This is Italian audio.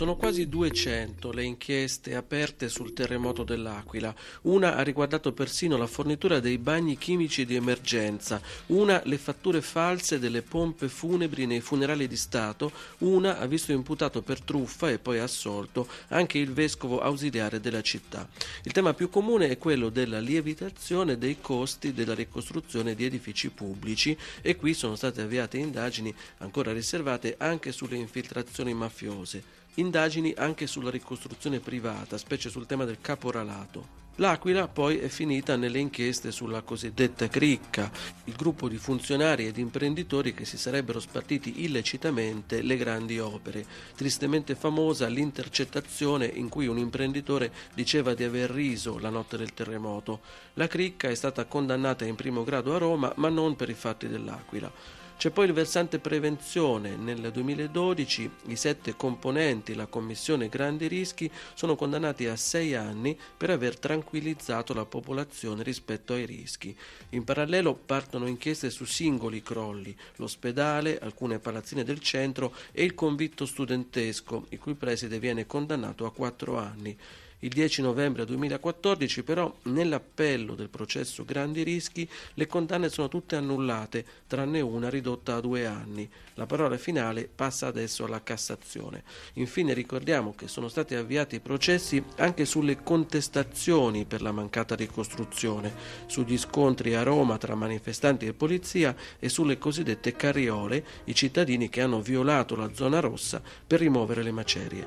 Sono quasi 200 le inchieste aperte sul terremoto dell'Aquila. Una ha riguardato persino la fornitura dei bagni chimici di emergenza, una le fatture false delle pompe funebri nei funerali di Stato, una ha visto imputato per truffa e poi assolto anche il vescovo ausiliare della città. Il tema più comune è quello della lievitazione dei costi della ricostruzione di edifici pubblici e qui sono state avviate indagini ancora riservate anche sulle infiltrazioni mafiose indagini anche sulla ricostruzione privata, specie sul tema del caporalato. L'Aquila poi è finita nelle inchieste sulla cosiddetta cricca, il gruppo di funzionari ed imprenditori che si sarebbero spartiti illecitamente le grandi opere. Tristemente famosa l'intercettazione in cui un imprenditore diceva di aver riso la notte del terremoto. La cricca è stata condannata in primo grado a Roma, ma non per i fatti dell'Aquila. C'è poi il versante prevenzione. Nel 2012 i sette componenti la Commissione Grandi Rischi sono condannati a sei anni per aver tranquillizzato la popolazione rispetto ai rischi. In parallelo partono inchieste su singoli crolli, l'ospedale, alcune palazzine del centro e il convitto studentesco, il cui preside viene condannato a quattro anni. Il 10 novembre 2014 però nell'appello del processo Grandi Rischi le condanne sono tutte annullate, tranne una ridotta a due anni. La parola finale passa adesso alla Cassazione. Infine ricordiamo che sono stati avviati processi anche sulle contestazioni per la mancata ricostruzione, sugli scontri a Roma tra manifestanti e polizia e sulle cosiddette carriole, i cittadini che hanno violato la zona rossa per rimuovere le macerie.